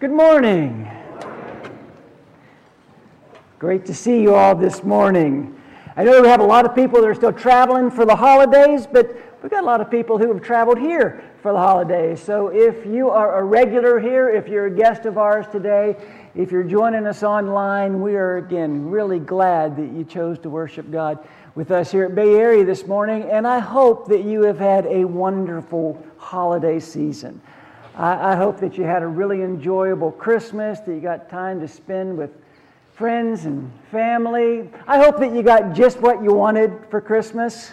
Good morning. Great to see you all this morning. I know we have a lot of people that are still traveling for the holidays, but we've got a lot of people who have traveled here for the holidays. So if you are a regular here, if you're a guest of ours today, if you're joining us online, we are again really glad that you chose to worship God with us here at Bay Area this morning, and I hope that you have had a wonderful holiday season. I, I hope that you had a really enjoyable Christmas, that you got time to spend with friends and family. I hope that you got just what you wanted for Christmas.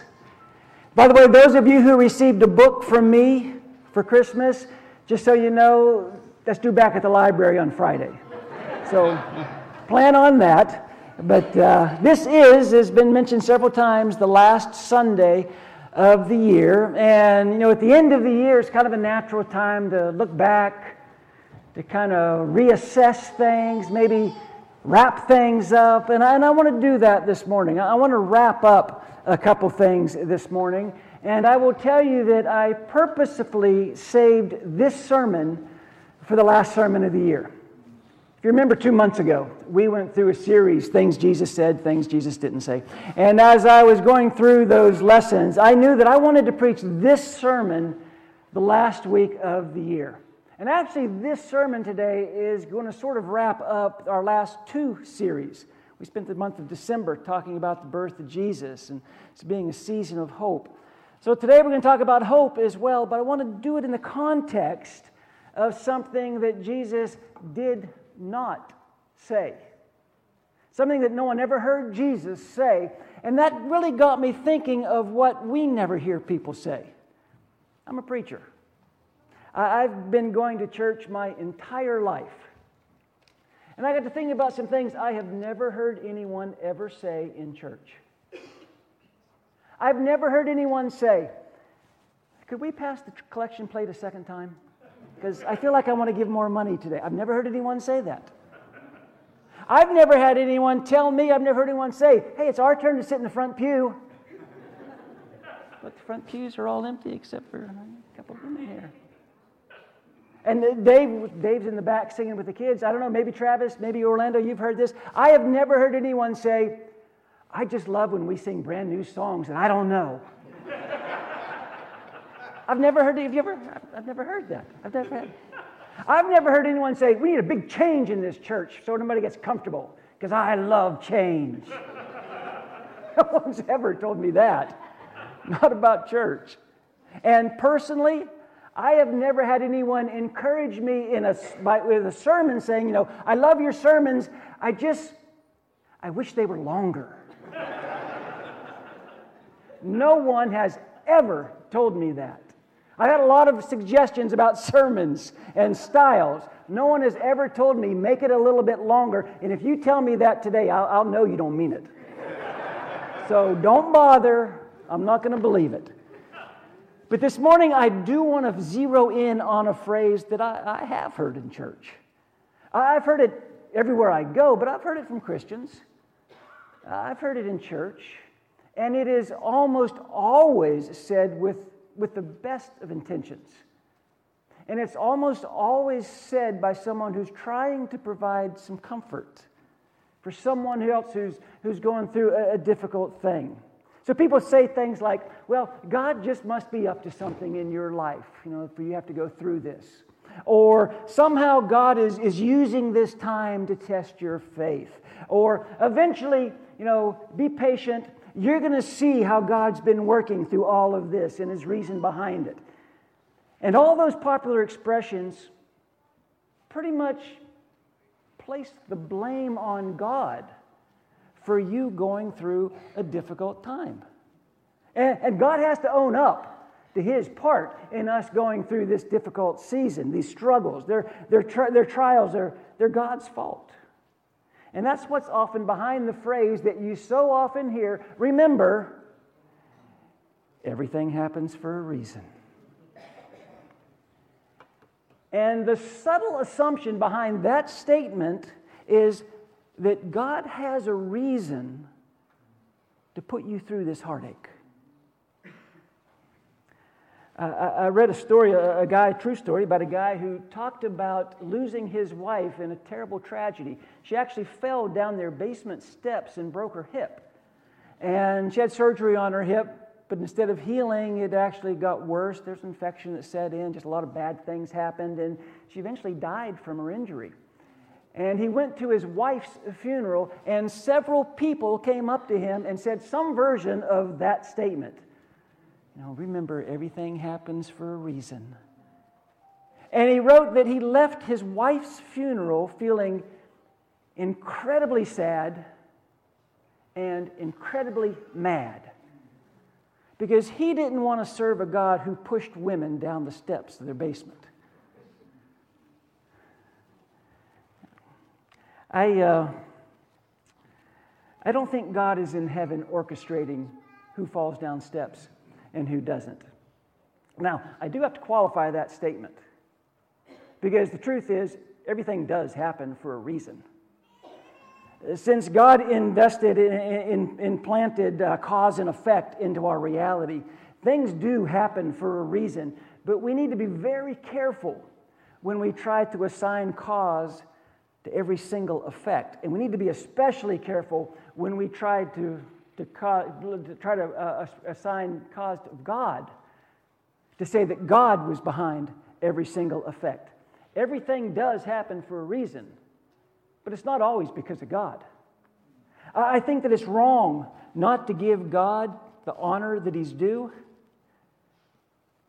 By the way, those of you who received a book from me for Christmas, just so you know, that's due back at the library on Friday. So plan on that. But uh, this is, has been mentioned several times, the last Sunday of the year. And, you know, at the end of the year, it's kind of a natural time to look back, to kind of reassess things, maybe wrap things up. And I, and I want to do that this morning. I want to wrap up a couple things this morning. And I will tell you that I purposefully saved this sermon for the last sermon of the year you remember two months ago, we went through a series, Things Jesus Said, Things Jesus Didn't Say. And as I was going through those lessons, I knew that I wanted to preach this sermon the last week of the year. And actually, this sermon today is going to sort of wrap up our last two series. We spent the month of December talking about the birth of Jesus and it's being a season of hope. So today we're going to talk about hope as well, but I want to do it in the context of something that Jesus did not say. Something that no one ever heard Jesus say. And that really got me thinking of what we never hear people say. I'm a preacher. I've been going to church my entire life. And I got to thinking about some things I have never heard anyone ever say in church. I've never heard anyone say, Could we pass the collection plate a second time? Because I feel like I want to give more money today. I've never heard anyone say that. I've never had anyone tell me, I've never heard anyone say, hey, it's our turn to sit in the front pew. But the front pews are all empty except for a couple of women here. And Dave, Dave's in the back singing with the kids. I don't know, maybe Travis, maybe Orlando, you've heard this. I have never heard anyone say, I just love when we sing brand new songs and I don't know. I've never heard, have you ever? I've never heard that. I've never had. I've never heard anyone say, we need a big change in this church so nobody gets comfortable, because I love change. no one's ever told me that. Not about church. And personally, I have never had anyone encourage me in a, by, with a sermon saying, you know, I love your sermons. I just, I wish they were longer. no one has ever told me that. I've had a lot of suggestions about sermons and styles. No one has ever told me, make it a little bit longer. And if you tell me that today, I'll, I'll know you don't mean it. so don't bother. I'm not going to believe it. But this morning, I do want to zero in on a phrase that I, I have heard in church. I've heard it everywhere I go, but I've heard it from Christians. I've heard it in church. And it is almost always said with with the best of intentions. And it's almost always said by someone who's trying to provide some comfort for someone else who's, who's going through a, a difficult thing. So people say things like, well, God just must be up to something in your life, you know, for you have to go through this. Or somehow God is, is using this time to test your faith. Or eventually, you know, be patient you're going to see how God's been working through all of this and his reason behind it. And all those popular expressions pretty much place the blame on God for you going through a difficult time. And, and God has to own up to his part in us going through this difficult season, these struggles. Their, their, their trials are they're God's fault. And that's what's often behind the phrase that you so often hear remember, everything happens for a reason. And the subtle assumption behind that statement is that God has a reason to put you through this heartache. Uh, I read a story, a, a guy, a true story, about a guy who talked about losing his wife in a terrible tragedy. She actually fell down their basement steps and broke her hip. And she had surgery on her hip, but instead of healing, it actually got worse. There's an infection that set in, just a lot of bad things happened, and she eventually died from her injury. And he went to his wife's funeral, and several people came up to him and said some version of that statement. You know, remember, everything happens for a reason. And he wrote that he left his wife's funeral feeling incredibly sad and incredibly mad because he didn't want to serve a God who pushed women down the steps of their basement. I, uh, I don't think God is in heaven orchestrating who falls down steps and who doesn't. Now, I do have to qualify that statement because the truth is, everything does happen for a reason. Since God invested in, in, implanted uh, cause and effect into our reality, things do happen for a reason, but we need to be very careful when we try to assign cause to every single effect. And we need to be especially careful when we try to, to, to try to uh, assign cause of God, to say that God was behind every single effect. Everything does happen for a reason. But it's not always because of God. I think that it's wrong not to give God the honor that He's due.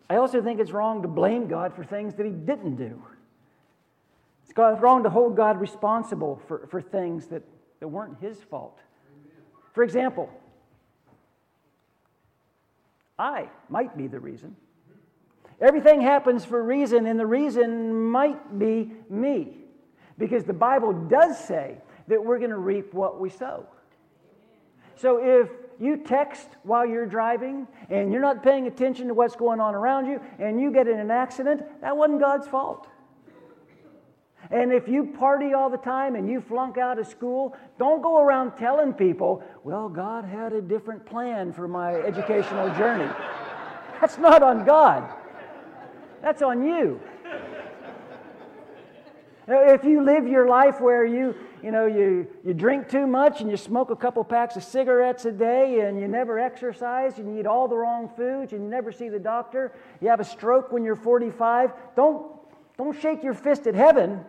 I also think it's wrong to blame God for things that He didn't do. It's wrong to hold God responsible for, for things that, that weren't His fault. For example, I might be the reason. Everything happens for a reason, and the reason might be me. Because the Bible does say that we're going to reap what we sow. So if you text while you're driving and you're not paying attention to what's going on around you and you get in an accident, that wasn't God's fault. And if you party all the time and you flunk out of school, don't go around telling people, well, God had a different plan for my educational journey. That's not on God, that's on you. If you live your life where you, you know, you, you drink too much and you smoke a couple packs of cigarettes a day and you never exercise and you eat all the wrong foods and you never see the doctor, you have a stroke when you're 45, don't, don't shake your fist at heaven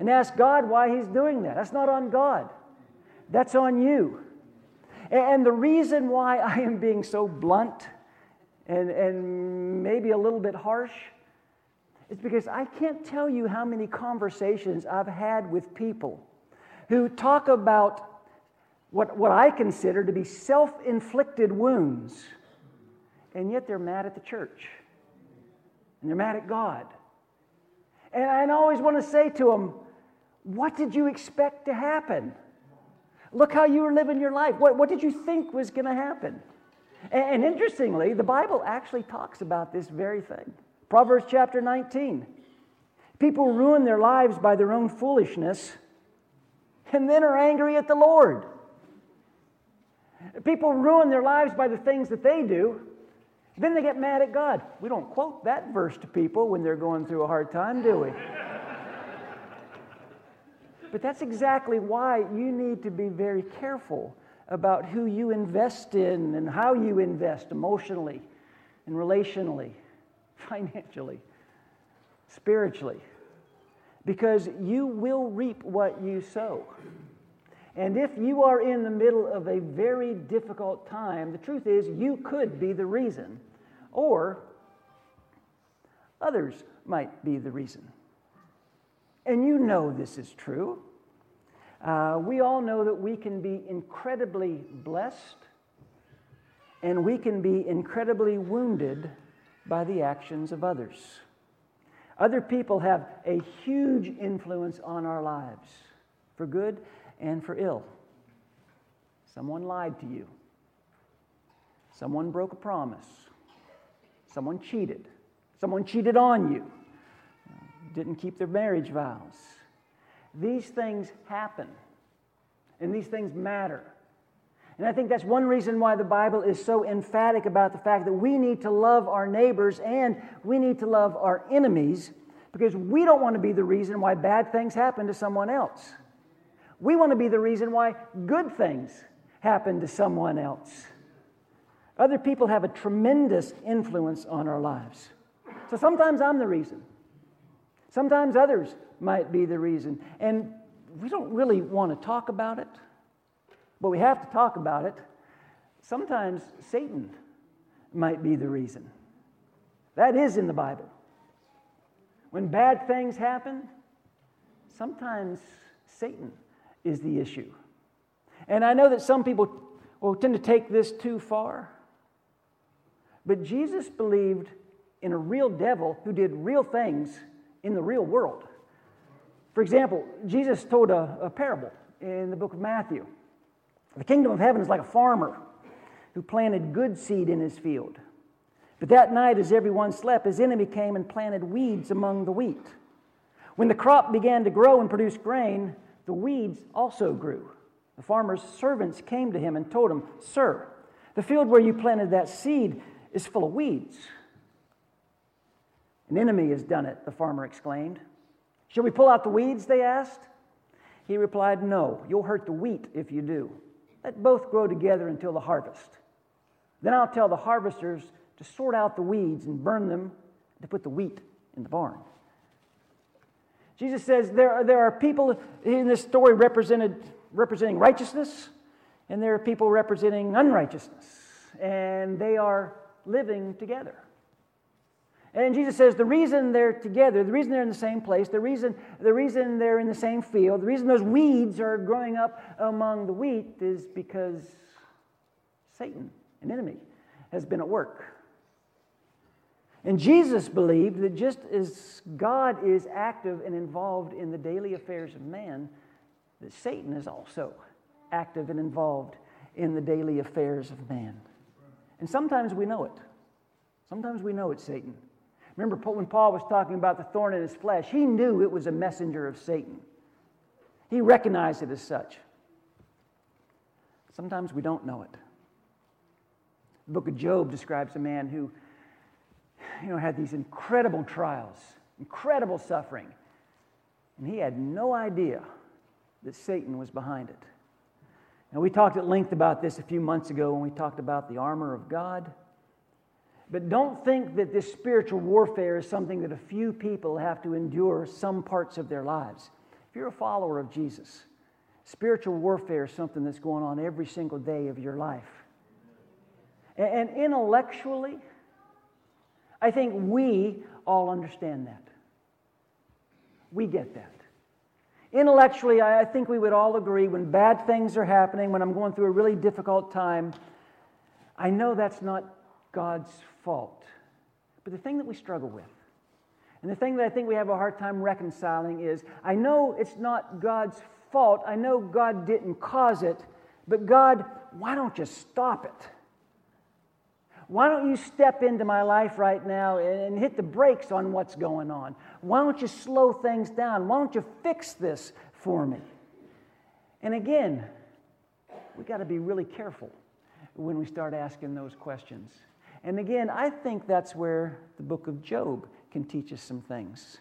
and ask God why He's doing that. That's not on God, that's on you. And the reason why I am being so blunt and, and maybe a little bit harsh is because I can't tell you how many conversations I've had with people who talk about what, what I consider to be self inflicted wounds, and yet they're mad at the church and they're mad at God. And I always want to say to them, What did you expect to happen? Look how you were living your life. What, what did you think was going to happen? And, and interestingly, the Bible actually talks about this very thing. Proverbs chapter 19. People ruin their lives by their own foolishness and then are angry at the Lord. People ruin their lives by the things that they do, then they get mad at God. We don't quote that verse to people when they're going through a hard time, do we? But that's exactly why you need to be very careful about who you invest in and how you invest emotionally and relationally financially, spiritually, because you will reap what you sow. And if you are in the middle of a very difficult time, the truth is you could be the reason, or others might be the reason. And you know this is true. Uh, we all know that we can be incredibly blessed and we can be incredibly wounded by the actions of others. Other people have a huge influence on our lives, for good and for ill. Someone lied to you. Someone broke a promise. Someone cheated. Someone cheated on you. Didn't keep their marriage vows. These things happen, and these things matter. And I think that's one reason why the Bible is so emphatic about the fact that we need to love our neighbors and we need to love our enemies because we don't want to be the reason why bad things happen to someone else. We want to be the reason why good things happen to someone else. Other people have a tremendous influence on our lives. So sometimes I'm the reason. Sometimes others might be the reason. And we don't really want to talk about it, but we have to talk about it. Sometimes Satan might be the reason. That is in the Bible. When bad things happen, sometimes Satan is the issue. And I know that some people will tend to take this too far, but Jesus believed in a real devil who did real things in the real world. For example, Jesus told a, a parable in the book of Matthew. The kingdom of heaven is like a farmer who planted good seed in his field. But that night, as everyone slept, his enemy came and planted weeds among the wheat. When the crop began to grow and produce grain, the weeds also grew. The farmer's servants came to him and told him, Sir, the field where you planted that seed is full of weeds. An enemy has done it, the farmer exclaimed. Shall we pull out the weeds? They asked. He replied, No, you'll hurt the wheat if you do. Let both grow together until the harvest. Then I'll tell the harvesters to sort out the weeds and burn them to put the wheat in the barn. Jesus says there are, there are people in this story represented, representing righteousness, and there are people representing unrighteousness, and they are living together. And Jesus says the reason they're together, the reason they're in the same place, the reason, the reason they're in the same field, the reason those weeds are growing up among the wheat is because Satan, an enemy, has been at work. And Jesus believed that just as God is active and involved in the daily affairs of man, that Satan is also active and involved in the daily affairs of man. And sometimes we know it. Sometimes we know it's Satan. Remember when Paul was talking about the thorn in his flesh, he knew it was a messenger of Satan. He recognized it as such. Sometimes we don't know it. The book of Job describes a man who you know, had these incredible trials, incredible suffering, and he had no idea that Satan was behind it. Now, we talked at length about this a few months ago when we talked about the armor of God. But don't think that this spiritual warfare is something that a few people have to endure some parts of their lives. If you're a follower of Jesus, spiritual warfare is something that's going on every single day of your life. And intellectually, I think we all understand that. We get that. Intellectually, I think we would all agree when bad things are happening, when I'm going through a really difficult time, I know that's not God's fault. But the thing that we struggle with, and the thing that I think we have a hard time reconciling is I know it's not God's fault. I know God didn't cause it, but God, why don't you stop it? Why don't you step into my life right now and hit the brakes on what's going on? Why don't you slow things down? Why don't you fix this for me? And again, we got to be really careful when we start asking those questions. And again, I think that's where the book of Job can teach us some things.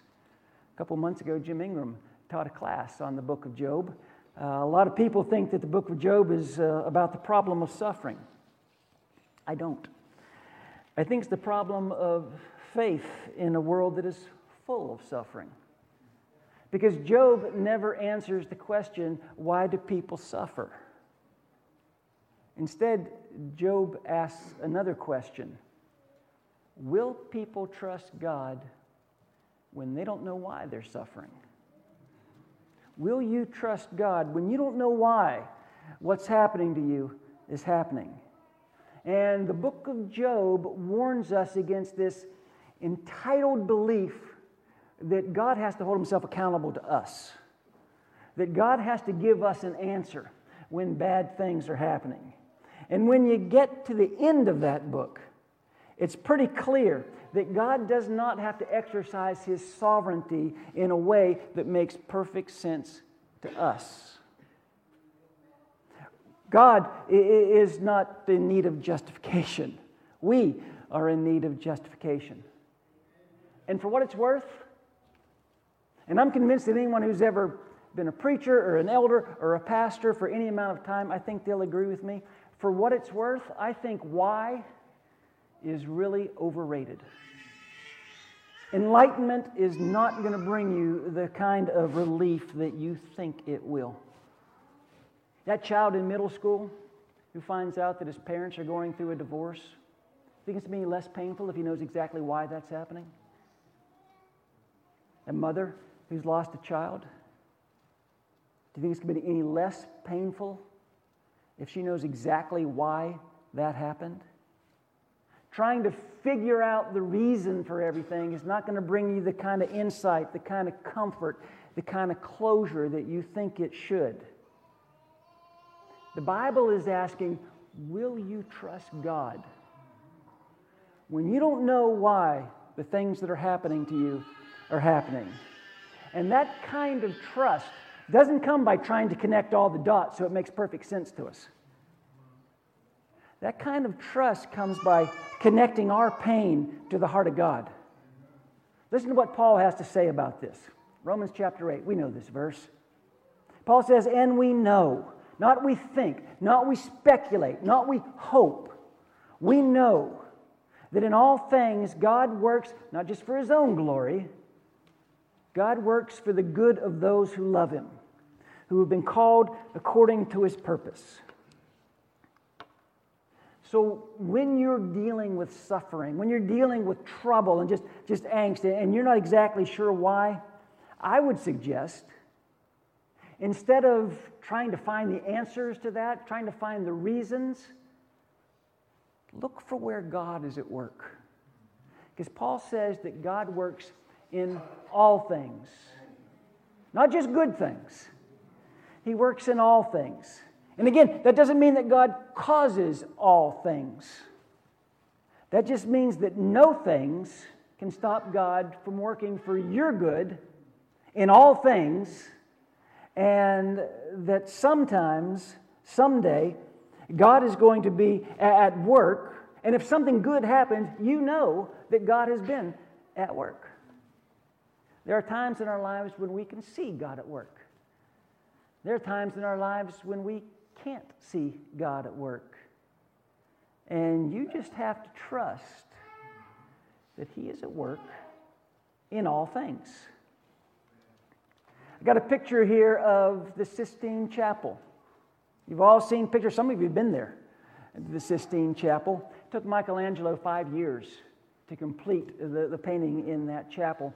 A couple months ago, Jim Ingram taught a class on the book of Job. Uh, a lot of people think that the book of Job is uh, about the problem of suffering. I don't. I think it's the problem of faith in a world that is full of suffering. Because Job never answers the question, why do people suffer? Instead, Job asks another question Will people trust God when they don't know why they're suffering? Will you trust God when you don't know why what's happening to you is happening? And the book of Job warns us against this entitled belief that God has to hold himself accountable to us, that God has to give us an answer when bad things are happening. And when you get to the end of that book, it's pretty clear that God does not have to exercise his sovereignty in a way that makes perfect sense to us. God is not in need of justification. We are in need of justification. And for what it's worth, and I'm convinced that anyone who's ever been a preacher or an elder or a pastor for any amount of time, I think they'll agree with me. For what it's worth, I think why is really overrated. Enlightenment is not going to bring you the kind of relief that you think it will. That child in middle school who finds out that his parents are going through a divorce, think it's going to be less painful if he knows exactly why that's happening? A mother who's lost a child, do you think it's going to be any less painful if she knows exactly why that happened? Trying to figure out the reason for everything is not going to bring you the kind of insight, the kind of comfort, the kind of closure that you think it should. The Bible is asking, will you trust God? When you don't know why the things that are happening to you are happening. And that kind of trust doesn't come by trying to connect all the dots so it makes perfect sense to us. That kind of trust comes by connecting our pain to the heart of God. Listen to what Paul has to say about this. Romans chapter 8, we know this verse. Paul says, And we know, not we think, not we speculate, not we hope. We know that in all things God works not just for his own glory, God works for the good of those who love him, who have been called according to his purpose. So when you're dealing with suffering, when you're dealing with trouble and just, just angst, and you're not exactly sure why, I would suggest instead of trying to find the answers to that, trying to find the reasons, look for where God is at work. Because Paul says that God works in all things, not just good things, He works in all things. And again, that doesn't mean that God causes all things. That just means that no things can stop God from working for your good in all things, and that sometimes, someday, God is going to be at work. And if something good happens, you know that God has been at work. There are times in our lives when we can see God at work. There are times in our lives when we can't see God at work. And you just have to trust that He is at work in all things. I got a picture here of the Sistine Chapel. You've all seen pictures, some of you have been there, the Sistine Chapel. It took Michelangelo five years to complete the, the painting in that chapel.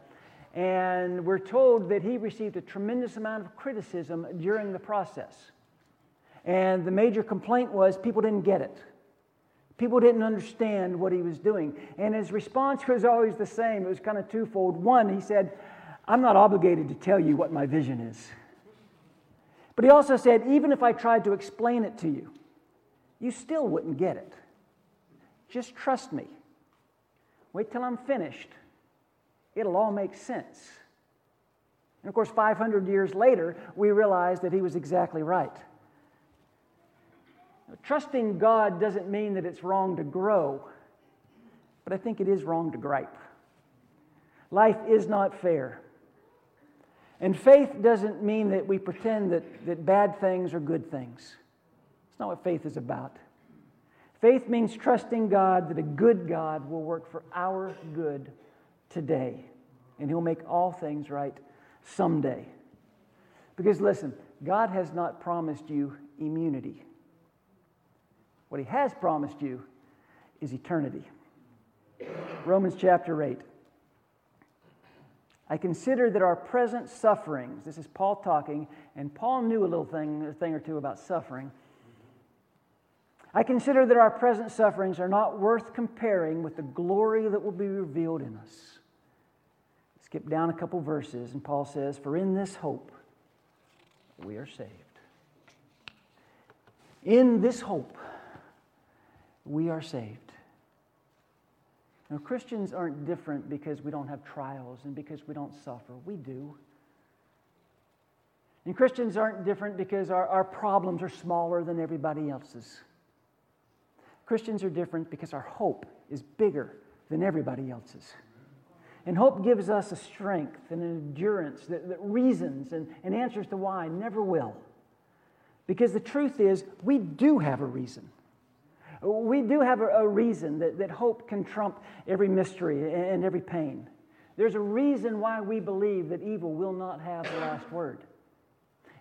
And we're told that he received a tremendous amount of criticism during the process. And the major complaint was people didn't get it. People didn't understand what he was doing. And his response was always the same. It was kind of twofold. One, he said, I'm not obligated to tell you what my vision is. But he also said, even if I tried to explain it to you, you still wouldn't get it. Just trust me. Wait till I'm finished. It'll all make sense. And of course, 500 years later, we realize that he was exactly right. Trusting God doesn't mean that it's wrong to grow, but I think it is wrong to gripe. Life is not fair. And faith doesn't mean that we pretend that, that bad things are good things. It's not what faith is about. Faith means trusting God that a good God will work for our good today, and He'll make all things right someday. Because listen, God has not promised you immunity. What he has promised you is eternity. Romans chapter 8. I consider that our present sufferings, this is Paul talking, and Paul knew a little thing, a thing or two about suffering. I consider that our present sufferings are not worth comparing with the glory that will be revealed in us. Skip down a couple verses, and Paul says, For in this hope we are saved. In this hope we are saved. Now, Christians aren't different because we don't have trials and because we don't suffer. We do. And Christians aren't different because our, our problems are smaller than everybody else's. Christians are different because our hope is bigger than everybody else's. And hope gives us a strength and an endurance that, that reasons and, and answers to why never will. Because the truth is, we do have a reason. We do have a, a reason that, that hope can trump every mystery and, and every pain. There's a reason why we believe that evil will not have the last word.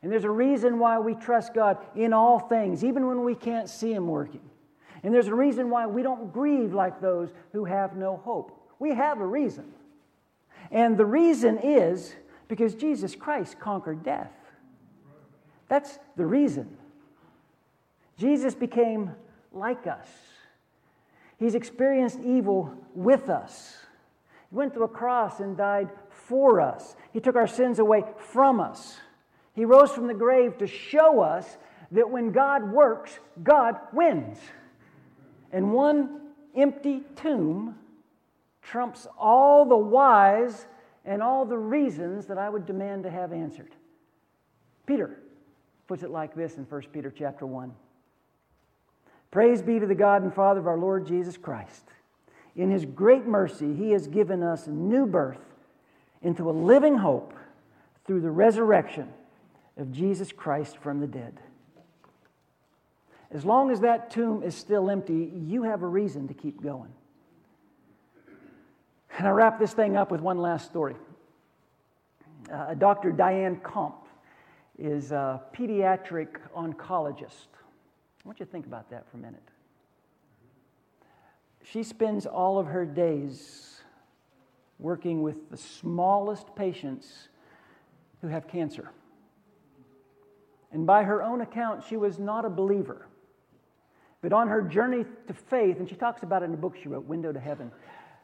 And there's a reason why we trust God in all things, even when we can't see Him working. And there's a reason why we don't grieve like those who have no hope. We have a reason. And the reason is because Jesus Christ conquered death. That's the reason. Jesus became like us. He's experienced evil with us. He went to a cross and died for us. He took our sins away from us. He rose from the grave to show us that when God works, God wins. And one empty tomb trumps all the whys and all the reasons that I would demand to have answered. Peter puts it like this in 1 Peter chapter 1. Praise be to the God and Father of our Lord Jesus Christ. In his great mercy, he has given us new birth into a living hope through the resurrection of Jesus Christ from the dead. As long as that tomb is still empty, you have a reason to keep going. And I wrap this thing up with one last story. Uh, Dr. Diane Komp is a pediatric oncologist. I want you to think about that for a minute. She spends all of her days working with the smallest patients who have cancer. And by her own account, she was not a believer. But on her journey to faith, and she talks about it in a book she wrote, Window to Heaven.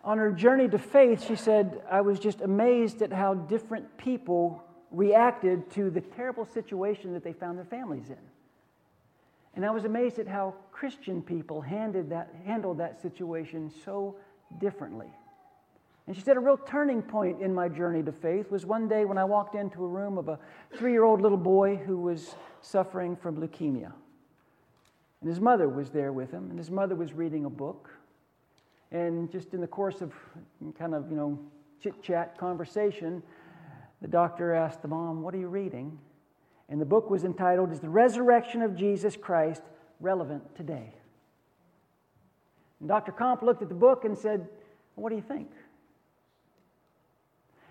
On her journey to faith, she said, I was just amazed at how different people reacted to the terrible situation that they found their families in. And I was amazed at how Christian people that, handled that situation so differently. And she said a real turning point in my journey to faith was one day when I walked into a room of a three year old little boy who was suffering from leukemia. And his mother was there with him, and his mother was reading a book. And just in the course of kind of, you know, chit chat conversation, the doctor asked the mom, What are you reading? And the book was entitled, Is the Resurrection of Jesus Christ Relevant Today? And Dr. Komp looked at the book and said, What do you think?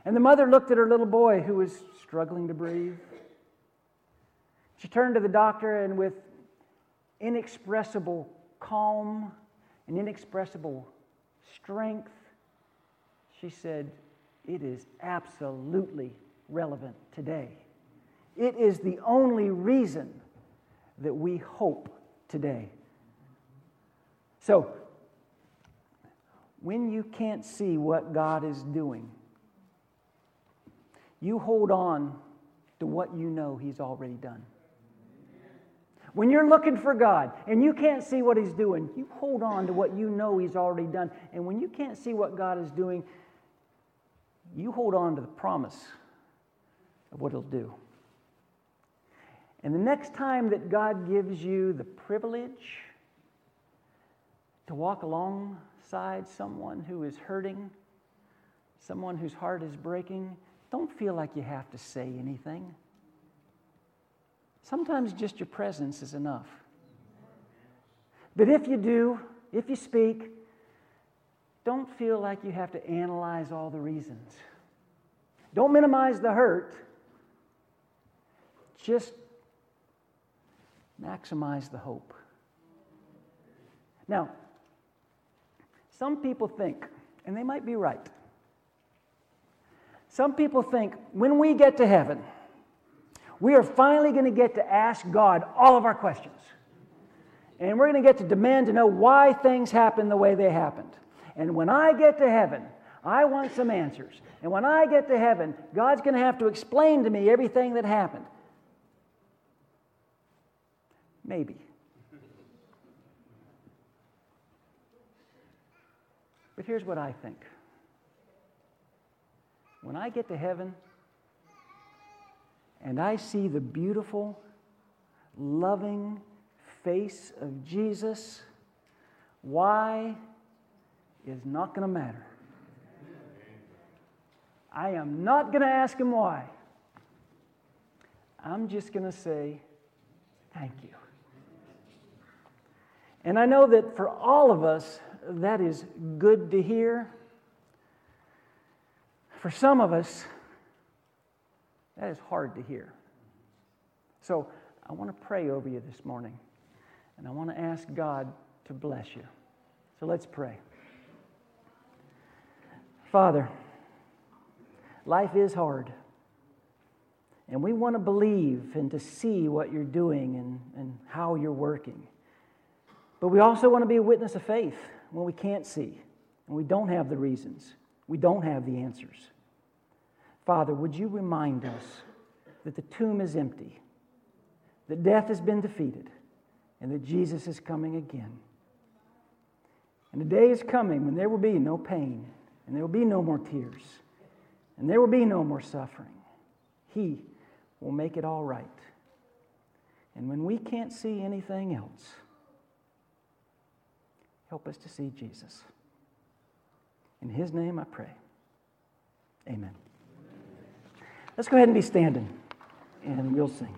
And the mother looked at her little boy who was struggling to breathe. She turned to the doctor and, with inexpressible calm and inexpressible strength, she said, It is absolutely relevant today. It is the only reason that we hope today. So, when you can't see what God is doing, you hold on to what you know He's already done. When you're looking for God and you can't see what He's doing, you hold on to what you know He's already done. And when you can't see what God is doing, you hold on to the promise of what He'll do. And the next time that God gives you the privilege to walk alongside someone who is hurting, someone whose heart is breaking, don't feel like you have to say anything. Sometimes just your presence is enough. But if you do, if you speak, don't feel like you have to analyze all the reasons. Don't minimize the hurt. Just maximize the hope. Now, some people think, and they might be right, some people think when we get to heaven, we are finally going to get to ask God all of our questions. And we're going to get to demand to know why things happen the way they happened. And when I get to heaven, I want some answers. And when I get to heaven, God's going to have to explain to me everything that happened. Maybe. But here's what I think when I get to heaven, and I see the beautiful, loving face of Jesus, why is not going to matter. I am not going to ask him why. I'm just going to say, thank you. And I know that for all of us, that is good to hear. For some of us, that is hard to hear. So I want to pray over you this morning, and I want to ask God to bless you. So let's pray. Father, life is hard. And we want to believe and to see what you're doing and, and how you're working. But we also want to be a witness of faith when we can't see and we don't have the reasons, we don't have the answers. Father, would you remind us that the tomb is empty, that death has been defeated, and that Jesus is coming again? And the day is coming when there will be no pain, and there will be no more tears, and there will be no more suffering. He will make it all right. And when we can't see anything else, Help us to see Jesus. In his name I pray. Amen. Let's go ahead and be standing, and we'll sing.